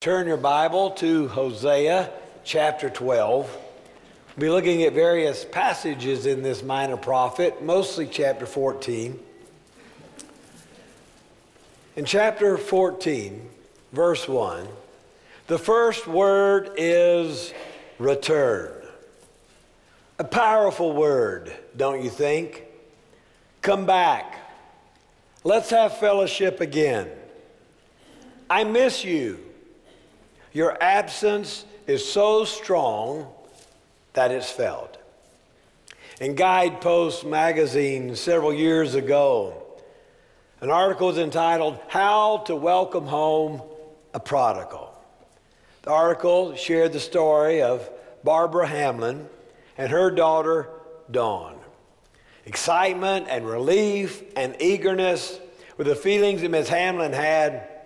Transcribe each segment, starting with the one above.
Turn your Bible to Hosea chapter 12. We'll be looking at various passages in this minor prophet, mostly chapter 14. In chapter 14, verse 1, the first word is return. A powerful word, don't you think? Come back. Let's have fellowship again. I miss you. Your absence is so strong that it's felt. In Guidepost magazine several years ago, an article is entitled How to Welcome Home a Prodigal. The article shared the story of Barbara Hamlin and her daughter, Dawn. Excitement and relief and eagerness were the feelings that Miss Hamlin had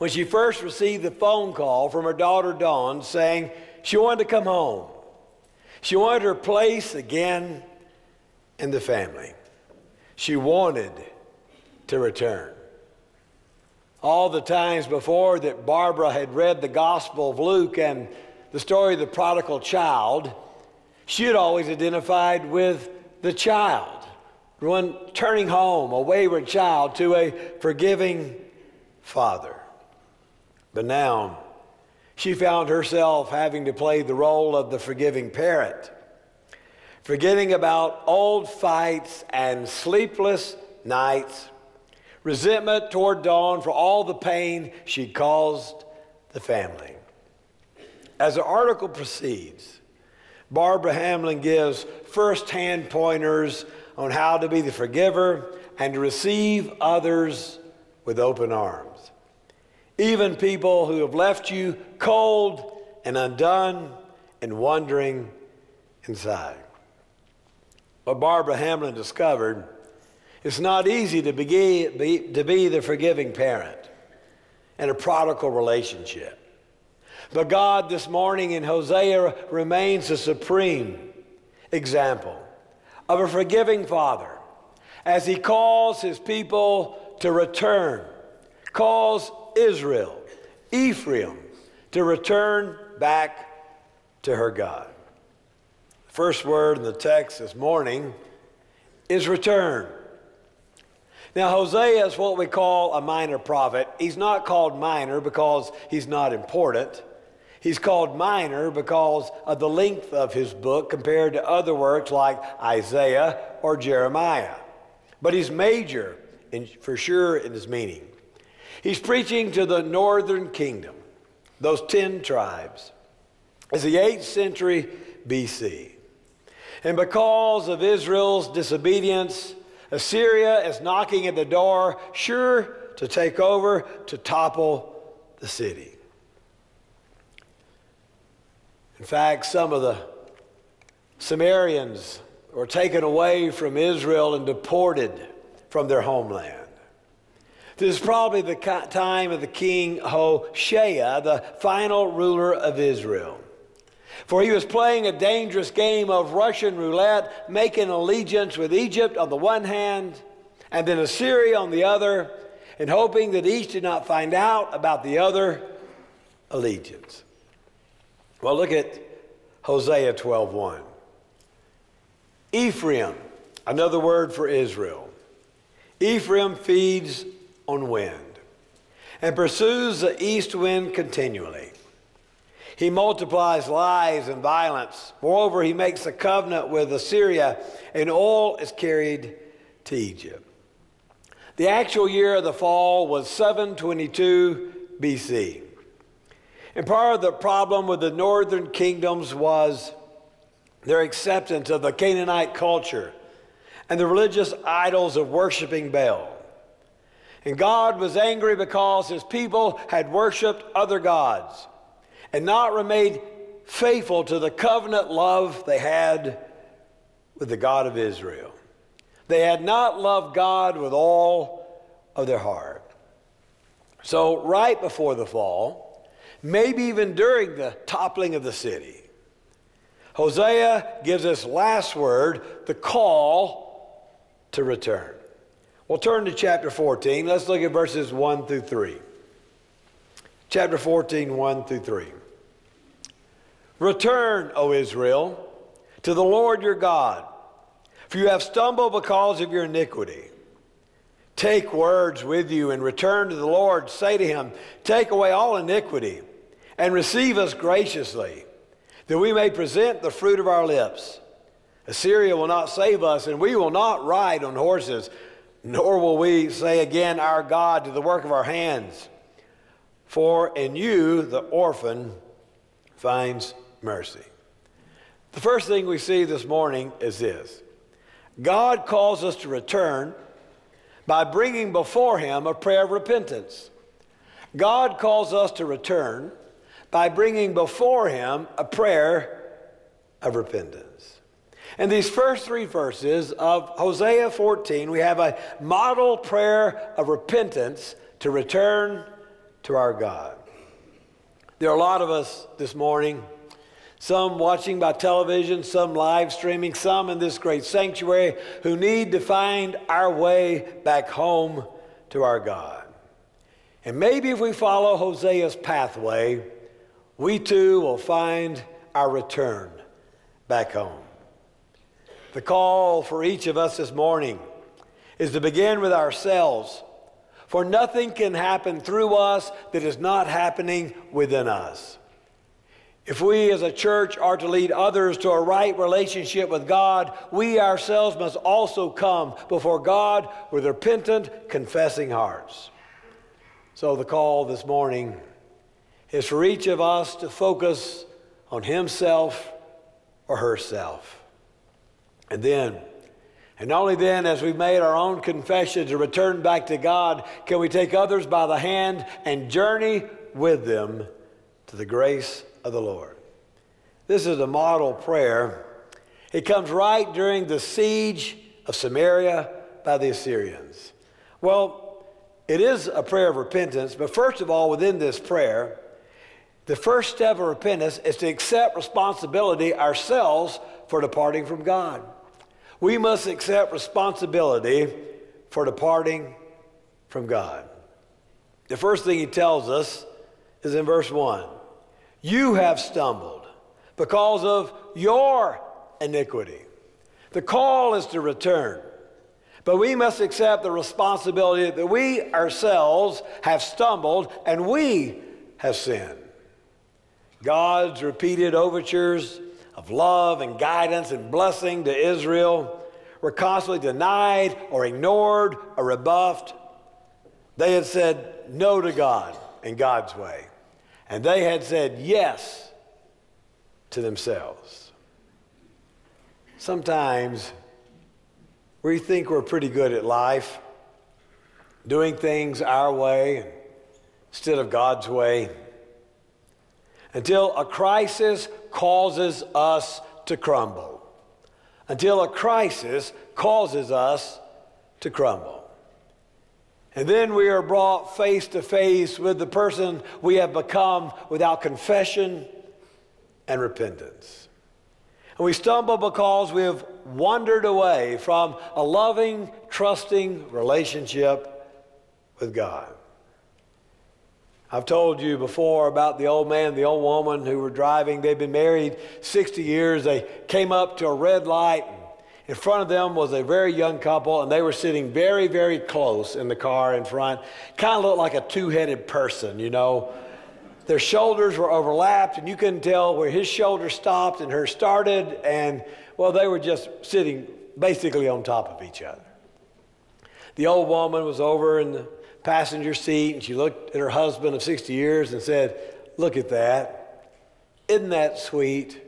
when she first received the phone call from her daughter Dawn saying she wanted to come home. She wanted her place again in the family. She wanted to return. All the times before that Barbara had read the Gospel of Luke and the story of the prodigal child, she had always identified with the child, one turning home, a wayward child, to a forgiving father. But now she found herself having to play the role of the forgiving parent, forgetting about old fights and sleepless nights, resentment toward Dawn for all the pain she caused the family. As the article proceeds, Barbara Hamlin gives first-hand pointers on how to be the forgiver and to receive others with open arms even people who have left you cold and undone and wondering inside. What Barbara Hamlin discovered it's not easy to, be, be, to be the forgiving parent in a prodigal relationship. But God, this morning in Hosea, remains the supreme example of a forgiving father as he calls his people to return, calls Israel, Ephraim, to return back to her God. The first word in the text this morning is return. Now, Hosea is what we call a minor prophet. He's not called minor because he's not important. He's called minor because of the length of his book compared to other works like Isaiah or Jeremiah. But he's major in, for sure in his meaning. He's preaching to the northern kingdom, those 10 tribes. It's the 8th century BC. And because of Israel's disobedience, Assyria is knocking at the door, sure to take over, to topple the city. In fact, some of the Samarians were taken away from Israel and deported from their homeland. This is probably the time of the king Hoshea, the final ruler of Israel. For he was playing a dangerous game of Russian roulette, making allegiance with Egypt on the one hand and then Assyria on the other, and hoping that each did not find out about the other allegiance. Well, look at Hosea 12:1. Ephraim, another word for Israel. Ephraim feeds on wind and pursues the east wind continually. He multiplies lies and violence. Moreover, he makes a covenant with Assyria, and all is carried to Egypt. The actual year of the fall was 722 BC. And part of the problem with the northern kingdoms was their acceptance of the Canaanite culture and the religious idols of worshiping Baal. And God was angry because his people had worshiped other gods and not remained faithful to the covenant love they had with the God of Israel. They had not loved God with all of their heart. So, right before the fall, maybe even during the toppling of the city, Hosea gives us last word the call to return. Well, turn to chapter 14. Let's look at verses 1 through 3. chapter 14, 1 through 3. Return, O Israel, to the Lord your God, for you have stumbled because of your iniquity. Take words with you and return to the Lord. Say to him, Take away all iniquity and receive us graciously, that we may present the fruit of our lips. Assyria will not save us, and we will not ride on horses, nor will we say again, Our God, to the work of our hands. For in you the orphan finds mercy. The first thing we see this morning is this God calls us to return by bringing before Him a prayer of repentance. God calls us to return by bringing before Him a prayer of repentance. In these first three verses of Hosea 14, we have a model prayer of repentance to return to our God. There are a lot of us this morning some watching by television, some live streaming, some in this great sanctuary who need to find our way back home to our God. And maybe if we follow Hosea's pathway, we too will find our return back home. The call for each of us this morning is to begin with ourselves, for nothing can happen through us that is not happening within us. If we as a church are to lead others to a right relationship with God, we ourselves must also come before God with repentant, confessing hearts. So the call this morning is for each of us to focus on himself or herself. And then, and only then, as we've made our own confession to return back to God, can we take others by the hand and journey with them to the grace of the Lord. This is a model prayer. It comes right during the siege of Samaria by the Assyrians. Well, it is a prayer of repentance, but first of all, within this prayer, the first step of repentance is to accept responsibility ourselves for departing from God. We must accept responsibility for departing from God. The first thing he tells us is in verse 1 you have stumbled because of your iniquity. The call is to return. But we must accept the responsibility that we ourselves have stumbled and we have sinned. God's repeated overtures love and guidance and blessing to Israel were constantly denied or ignored or rebuffed. They had said no to God and God's way. And they had said yes to themselves. Sometimes we think we're pretty good at life, doing things our way instead of God's way, until a crisis causes us to crumble. Until a crisis causes us to crumble. And then we are brought face to face with the person we have become without confession and repentance. And we stumble because we have wandered away from a loving, trusting relationship with God. I've told you before about the old man, the old woman who were driving. They'd been married 60 years. They came up to a red light in front of them was a very young couple, and they were sitting very, very close in the car in front. Kind of looked like a two headed person, you know. Their shoulders were overlapped, and you couldn't tell where his shoulder stopped and hers started. And, well, they were just sitting basically on top of each other. The old woman was over in the passenger seat, and she looked at her husband of 60 years and said, Look at that. Isn't that sweet?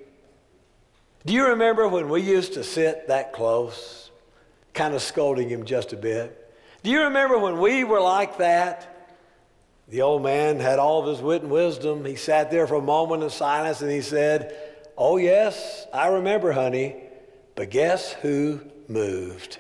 Do you remember when we used to sit that close, kind of scolding him just a bit? Do you remember when we were like that? The old man had all of his wit and wisdom. He sat there for a moment in silence and he said, Oh, yes, I remember, honey, but guess who moved?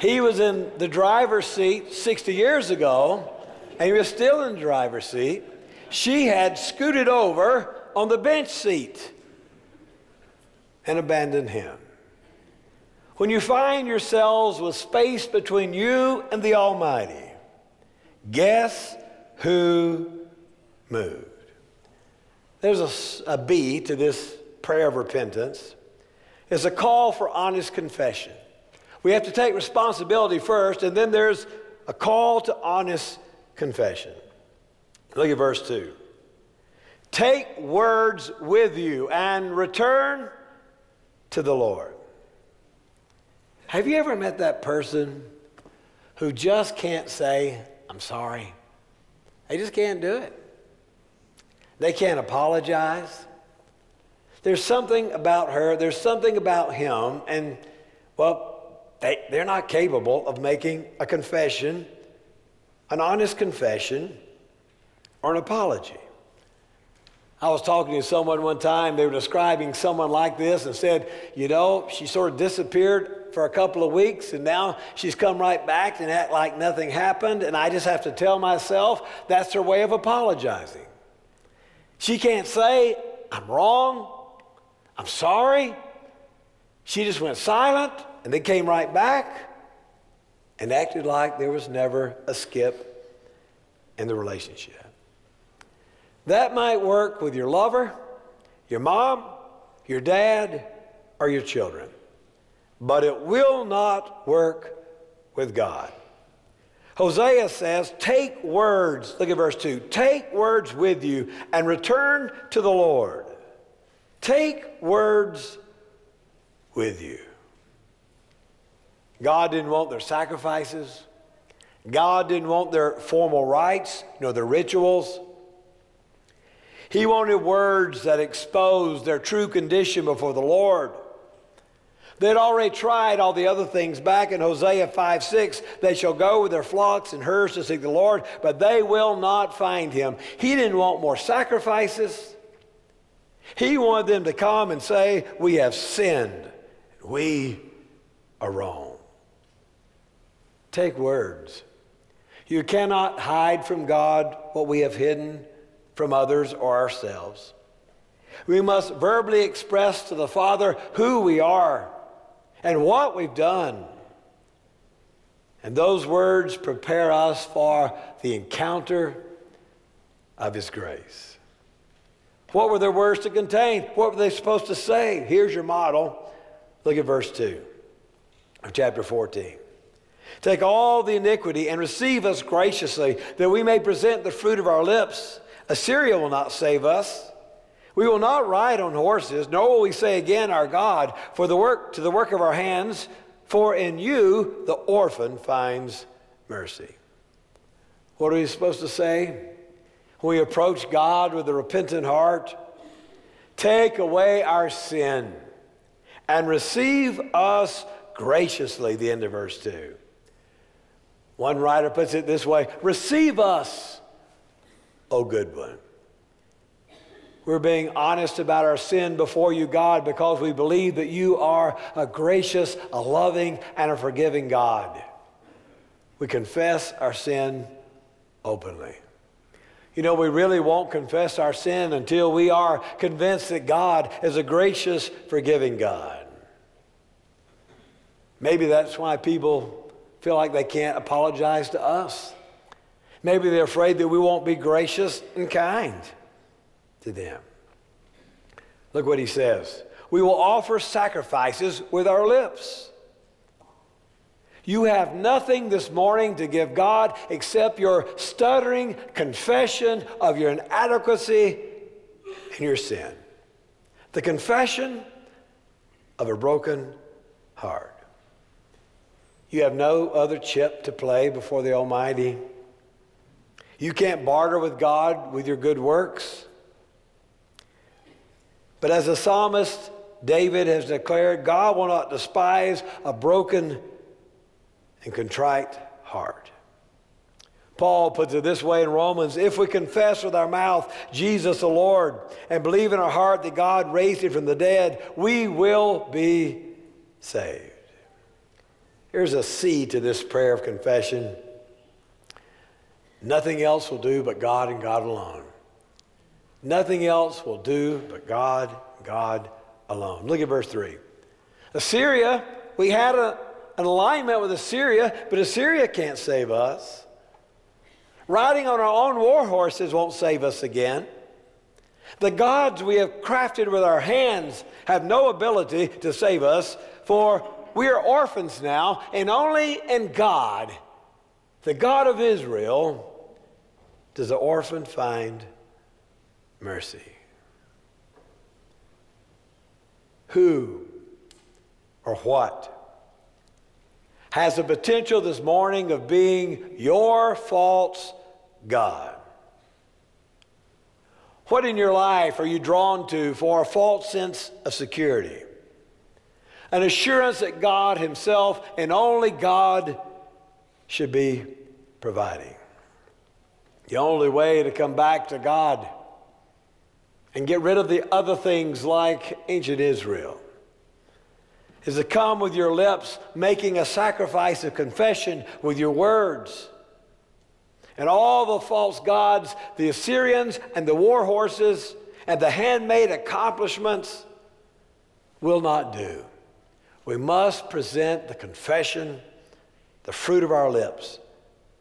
He was in the driver's seat 60 years ago, and he was still in the driver's seat she had scooted over on the bench seat and abandoned him. When you find yourselves with space between you and the Almighty, guess who moved? There's a, a B to this prayer of repentance. It's a call for honest confession. We have to take responsibility first, and then there's a call to honest confession. Look at verse 2. Take words with you and return to the Lord. Have you ever met that person who just can't say, I'm sorry? They just can't do it. They can't apologize. There's something about her, there's something about him, and, well, they're not capable of making a confession, an honest confession, or an apology. I was talking to someone one time, they were describing someone like this and said, you know, she sort of disappeared for a couple of weeks and now she's come right back and act like nothing happened. And I just have to tell myself that's her way of apologizing. She can't say, I'm wrong, I'm sorry. She just went silent and they came right back and acted like there was never a skip in the relationship. That might work with your lover, your mom, your dad, or your children, but it will not work with God. Hosea says, Take words, look at verse 2 take words with you and return to the Lord. Take words with you. God didn't want their sacrifices. God didn't want their formal rites, nor their rituals. He wanted words that exposed their true condition before the Lord. They'd already tried all the other things back in Hosea 5 6. They shall go with their flocks and herds to seek the Lord, but they will not find him. He didn't want more sacrifices. He wanted them to come and say, We have sinned. We are wrong. Take words. You cannot hide from God what we have hidden from others or ourselves. We must verbally express to the Father who we are and what we've done. And those words prepare us for the encounter of His grace. What were their words to contain? What were they supposed to say? Here's your model. Look at verse 2 of chapter 14. Take all the iniquity and receive us graciously, that we may present the fruit of our lips. Assyria will not save us. We will not ride on horses, nor will we say again, Our God, for the work to the work of our hands, for in you the orphan finds mercy. What are we supposed to say? When we approach God with a repentant heart, take away our sin and receive us graciously, the end of verse 2. One writer puts it this way Receive us, O good one. We're being honest about our sin before you, God, because we believe that you are a gracious, a loving, and a forgiving God. We confess our sin openly. You know, we really won't confess our sin until we are convinced that God is a gracious, forgiving God. Maybe that's why people feel like they can't apologize to us. Maybe they're afraid that we won't be gracious and kind to them. Look what he says. We will offer sacrifices with our lips. You have nothing this morning to give God except your stuttering confession of your inadequacy and your sin. The confession of a broken heart. You have no other chip to play before the Almighty. You can't barter with God with your good works. But as the psalmist David has declared, God will not despise a broken and contrite heart. Paul puts it this way in Romans if we confess with our mouth Jesus the Lord and believe in our heart that God raised him from the dead, we will be saved. Here's a C to this prayer of confession nothing else will do but God and God alone. Nothing else will do but God, God alone. Look at verse 3. Assyria We had a, an alignment with Assyria, but Assyria can't save us. Riding on our own war horses won't save us again. The gods we have crafted with our hands have no ability to save us, for we are orphans now, and only in God, the God of Israel, does the orphan find mercy. Who or what has the potential this morning of being your false God? What in your life are you drawn to for a false sense of security? An assurance that God Himself and only God should be providing. The only way to come back to God and get rid of the other things like ancient Israel is to come with your lips, making a sacrifice of confession with your words and all the false gods, the Assyrians and the war horses and the handmade accomplishments will not do. We must present the confession, the fruit of our lips.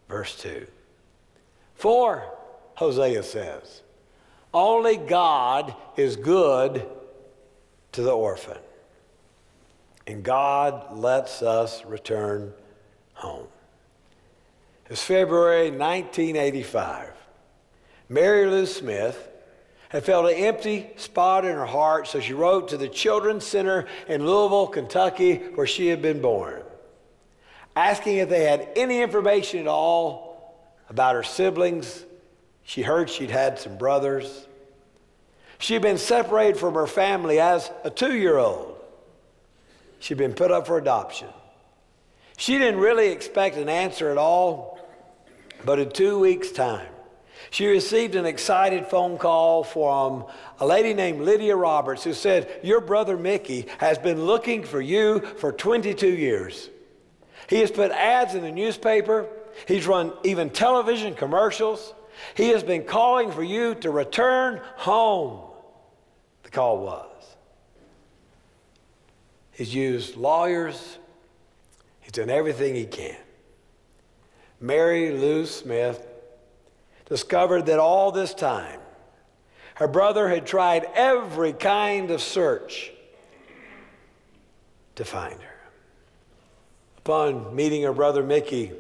Verse 2. For, Hosea says, only God is good to the orphan. And God lets us return home. It was February 1985. Mary Lou Smith had felt an empty spot in her heart, so she wrote to the Children's Center in Louisville, Kentucky, where she had been born, asking if they had any information at all about her siblings. She heard she'd had some brothers. She had been separated from her family as a two year old. She'd been put up for adoption. She didn't really expect an answer at all. But in two weeks' time, she received an excited phone call from a lady named Lydia Roberts who said, Your brother Mickey has been looking for you for 22 years. He has put ads in the newspaper, he's run even television commercials. He has been calling for you to return home. The call was. He's used lawyers, he's done everything he can. Mary Lou Smith discovered that all this time, her brother had tried every kind of search to find her. Upon meeting her brother Mickey,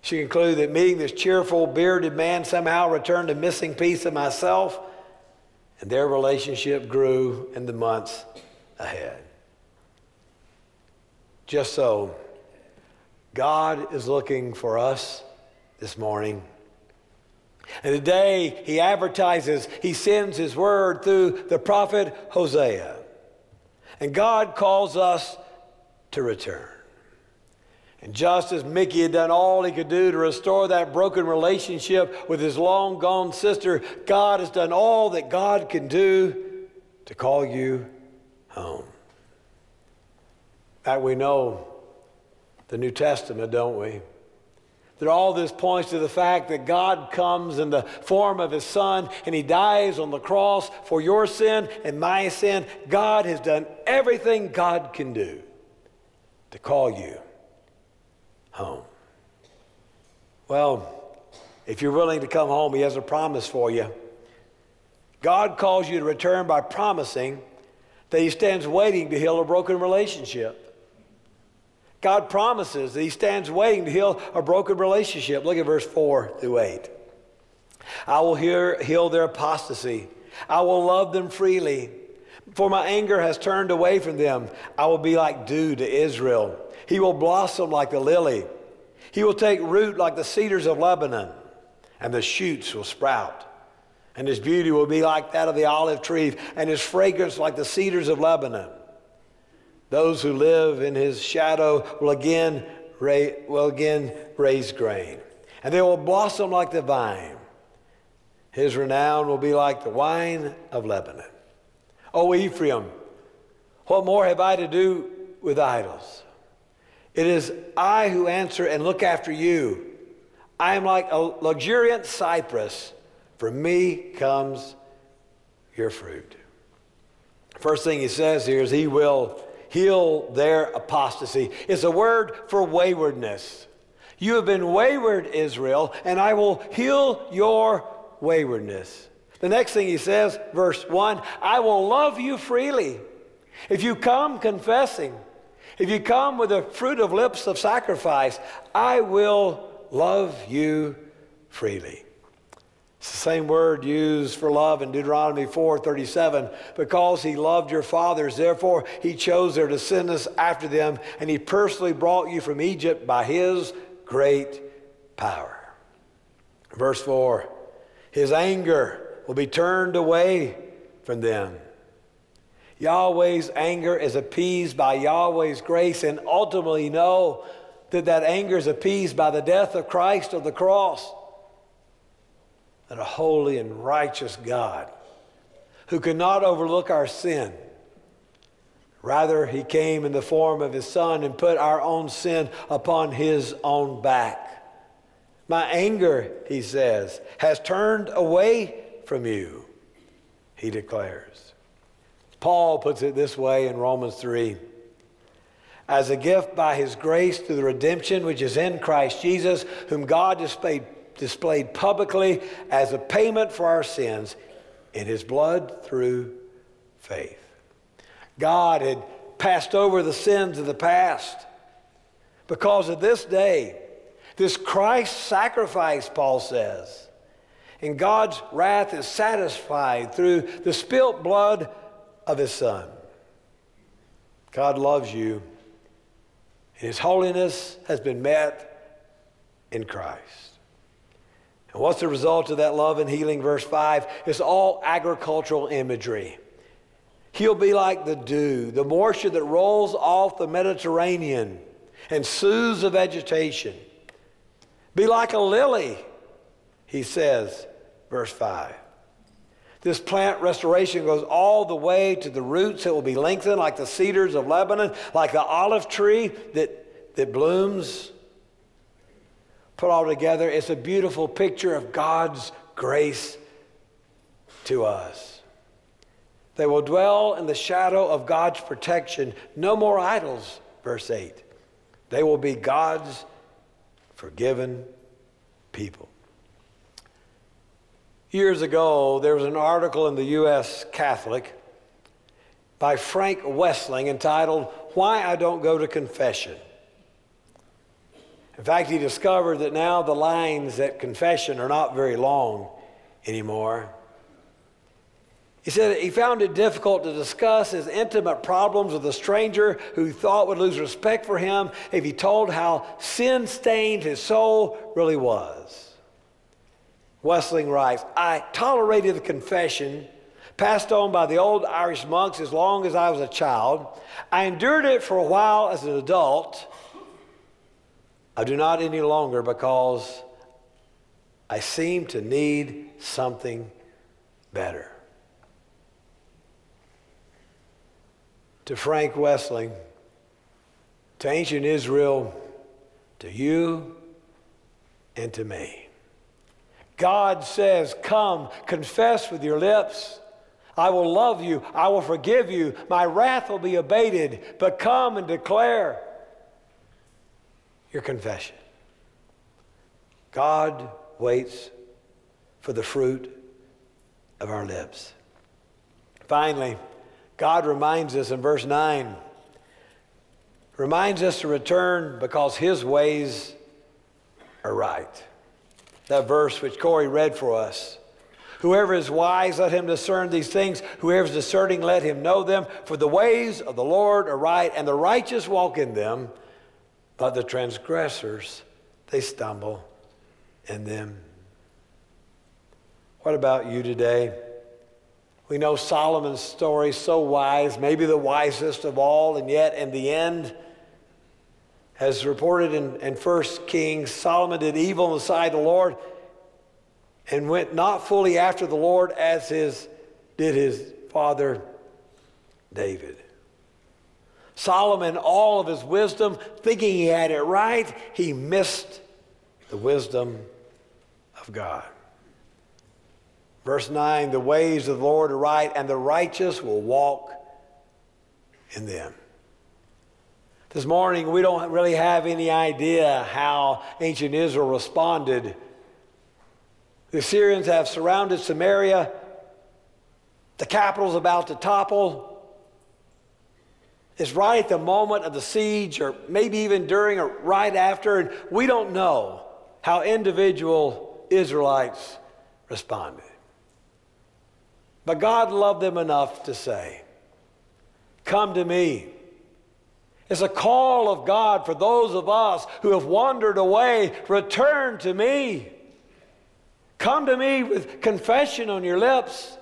she concluded that meeting this cheerful, bearded man somehow returned a missing piece of myself, and their relationship grew in the months ahead. Just so, God is looking for us this morning. And today he advertises, he sends his word through the prophet Hosea. And God calls us to return. And just as Mickey had done all he could do to restore that broken relationship with his long gone sister, God has done all that God can do to call you home. That we know the New Testament, don't we? That all this points to the fact that God comes in the form of His Son and He dies on the cross for your sin and my sin. God has done everything God can do to call you home. Well, if you're willing to come home, He has a promise for you. God calls you to return by promising that He stands waiting to heal a broken relationship. God promises that He stands waiting to heal a broken relationship. Look at verse 4 through 8. I will hear, heal their apostasy. I will love them freely. For my anger has turned away from them. I will be like dew to Israel. He will blossom like the lily. He will take root like the cedars of Lebanon, and the shoots will sprout. And his beauty will be like that of the olive tree, and his fragrance like the cedars of Lebanon. Those who live in his shadow will again, ra- will again raise grain, and they will blossom like the vine. His renown will be like the wine of Lebanon. O Ephraim, what more have I to do with idols? It is I who answer and look after you. I am like a luxuriant cypress. From me comes your fruit. First thing he says here is, He will heal their apostasy. It's a word for waywardness. You have been wayward, Israel, and I will heal your waywardness. The next thing he says, verse 1 I will love you freely. If you come confessing, if you come with the fruit of lips of sacrifice, I will love you freely. It's the same word used for love in Deuteronomy 4:37. Because he loved your fathers, therefore he chose their descendants after them, and he personally brought you from Egypt by his great power. Verse 4 His anger will be turned away from them. Yahweh's anger is appeased by Yahweh's grace, and ultimately know that that anger is appeased by the death of Christ on the cross. That a holy and righteous God who could not overlook our sin. Rather, he came in the form of his son and put our own sin upon his own back. My anger, he says, has turned away from you, he declares. Paul puts it this way in Romans 3 As a gift by his grace through the redemption which is in Christ Jesus, whom God displayed, displayed publicly as a payment for our sins in his blood through faith. God had passed over the sins of the past because of this day, this Christ sacrifice, Paul says. And God's wrath is satisfied through the spilt blood of his Son. God loves you, and his holiness has been met in Christ. And what's the result of that love and healing? Verse 5 It's all agricultural imagery. He'll be like the dew, the moisture that rolls off the Mediterranean and soothes the vegetation. Be like a lily, he says, verse 5. This plant restoration goes all the way to the roots. It will be lengthened like the cedars of Lebanon, like the olive tree that, that blooms. Put all together, it's a beautiful picture of God's grace to us. They will dwell in the shadow of God's protection. No more idols, verse 8. They will be God's forgiven people. Years ago, there was an article in the U.S. Catholic by Frank Wessling entitled, Why I Don't Go to Confession. In fact, he discovered that now the lines at confession are not very long anymore. He said he found it difficult to discuss his intimate problems with a stranger who he thought would lose respect for him if he told how sin stained his soul really was. Wessling writes I tolerated the confession passed on by the old Irish monks as long as I was a child. I endured it for a while as an adult. I do not any longer because I seem to need something better. to Frank Wessling, to ancient Israel, to you, and to me. God says, Come, confess with your lips. I will love you. I will forgive you. My wrath will be abated. But come and declare your confession. God waits for the fruit of our lips. Finally, God reminds us in verse 9, reminds us to return because his ways are right. That verse which Corey read for us. Whoever is wise, let him discern these things. Whoever is discerning, let him know them. For the ways of the Lord are right, and the righteous walk in them, but the transgressors, they stumble in them. What about you today? We know Solomon's story, so wise, maybe the wisest of all, and yet in the end, as reported in, in 1 Kings, Solomon did evil in the sight of the Lord and went not fully after the Lord as his, did his father David. Solomon, all of his wisdom, thinking he had it right, he missed the wisdom of God. Verse 9 the ways of the Lord are right, and the righteous will walk in them. This morning, we don't really have any idea how ancient Israel responded. The Assyrians have surrounded Samaria. The capital's about to topple. It's right at the moment of the siege, or maybe even during or right after, and we don't know how individual Israelites responded. But God loved them enough to say, Come to me. It's a call of God for those of us who have wandered away. Return to me. Come to me with confession on your lips.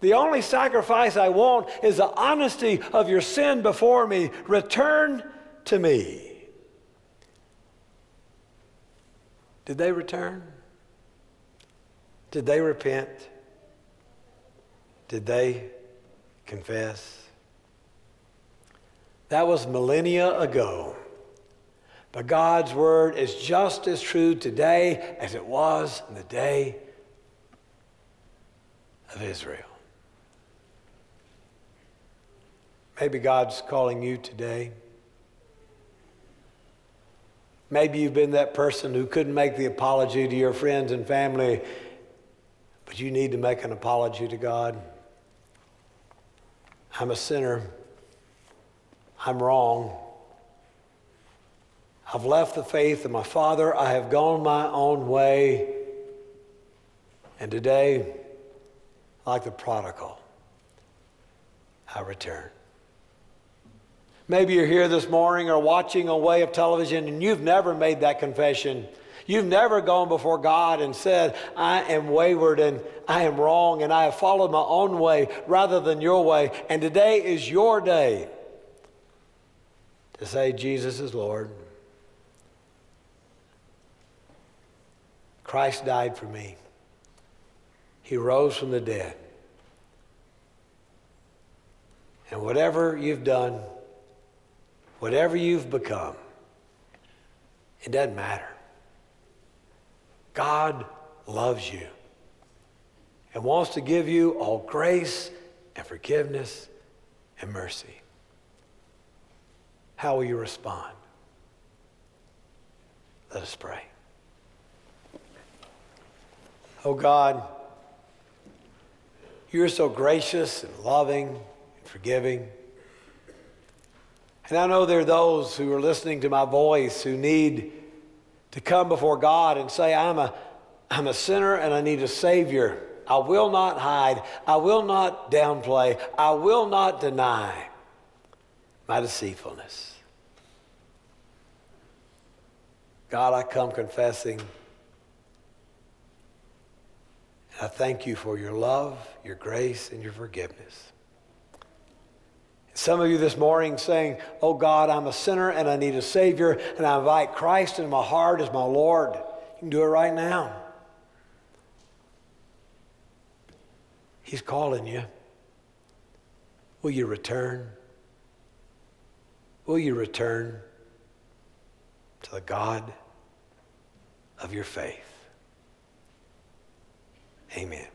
The only sacrifice I want is the honesty of your sin before me. Return to me. Did they return? Did they repent? Did they confess? That was millennia ago. But God's word is just as true today as it was in the day of Israel. Maybe God's calling you today. Maybe you've been that person who couldn't make the apology to your friends and family, but you need to make an apology to God. I'm a sinner. I'm wrong. I've left the faith of my Father. I have gone my own way. And today, like the prodigal, I return. Maybe you're here this morning or watching a way of television and you've never made that confession. You've never gone before God and said, I am wayward and I am wrong and I have followed my own way rather than your way. And today is your day to say, Jesus is Lord. Christ died for me. He rose from the dead. And whatever you've done, whatever you've become, it doesn't matter. God loves you and wants to give you all grace and forgiveness and mercy. How will you respond? Let us pray. Oh God, you're so gracious and loving and forgiving. And I know there are those who are listening to my voice who need to come before God and say, I'm a, I'm a sinner and I need a Savior. I will not hide. I will not downplay. I will not deny my deceitfulness. God, I come confessing. I thank you for your love, your grace, and your forgiveness. Some of you this morning saying, Oh God, I'm a sinner and I need a Savior, and I invite Christ into my heart as my Lord. You can do it right now. He's calling you. Will you return? Will you return? to the God of your faith. Amen.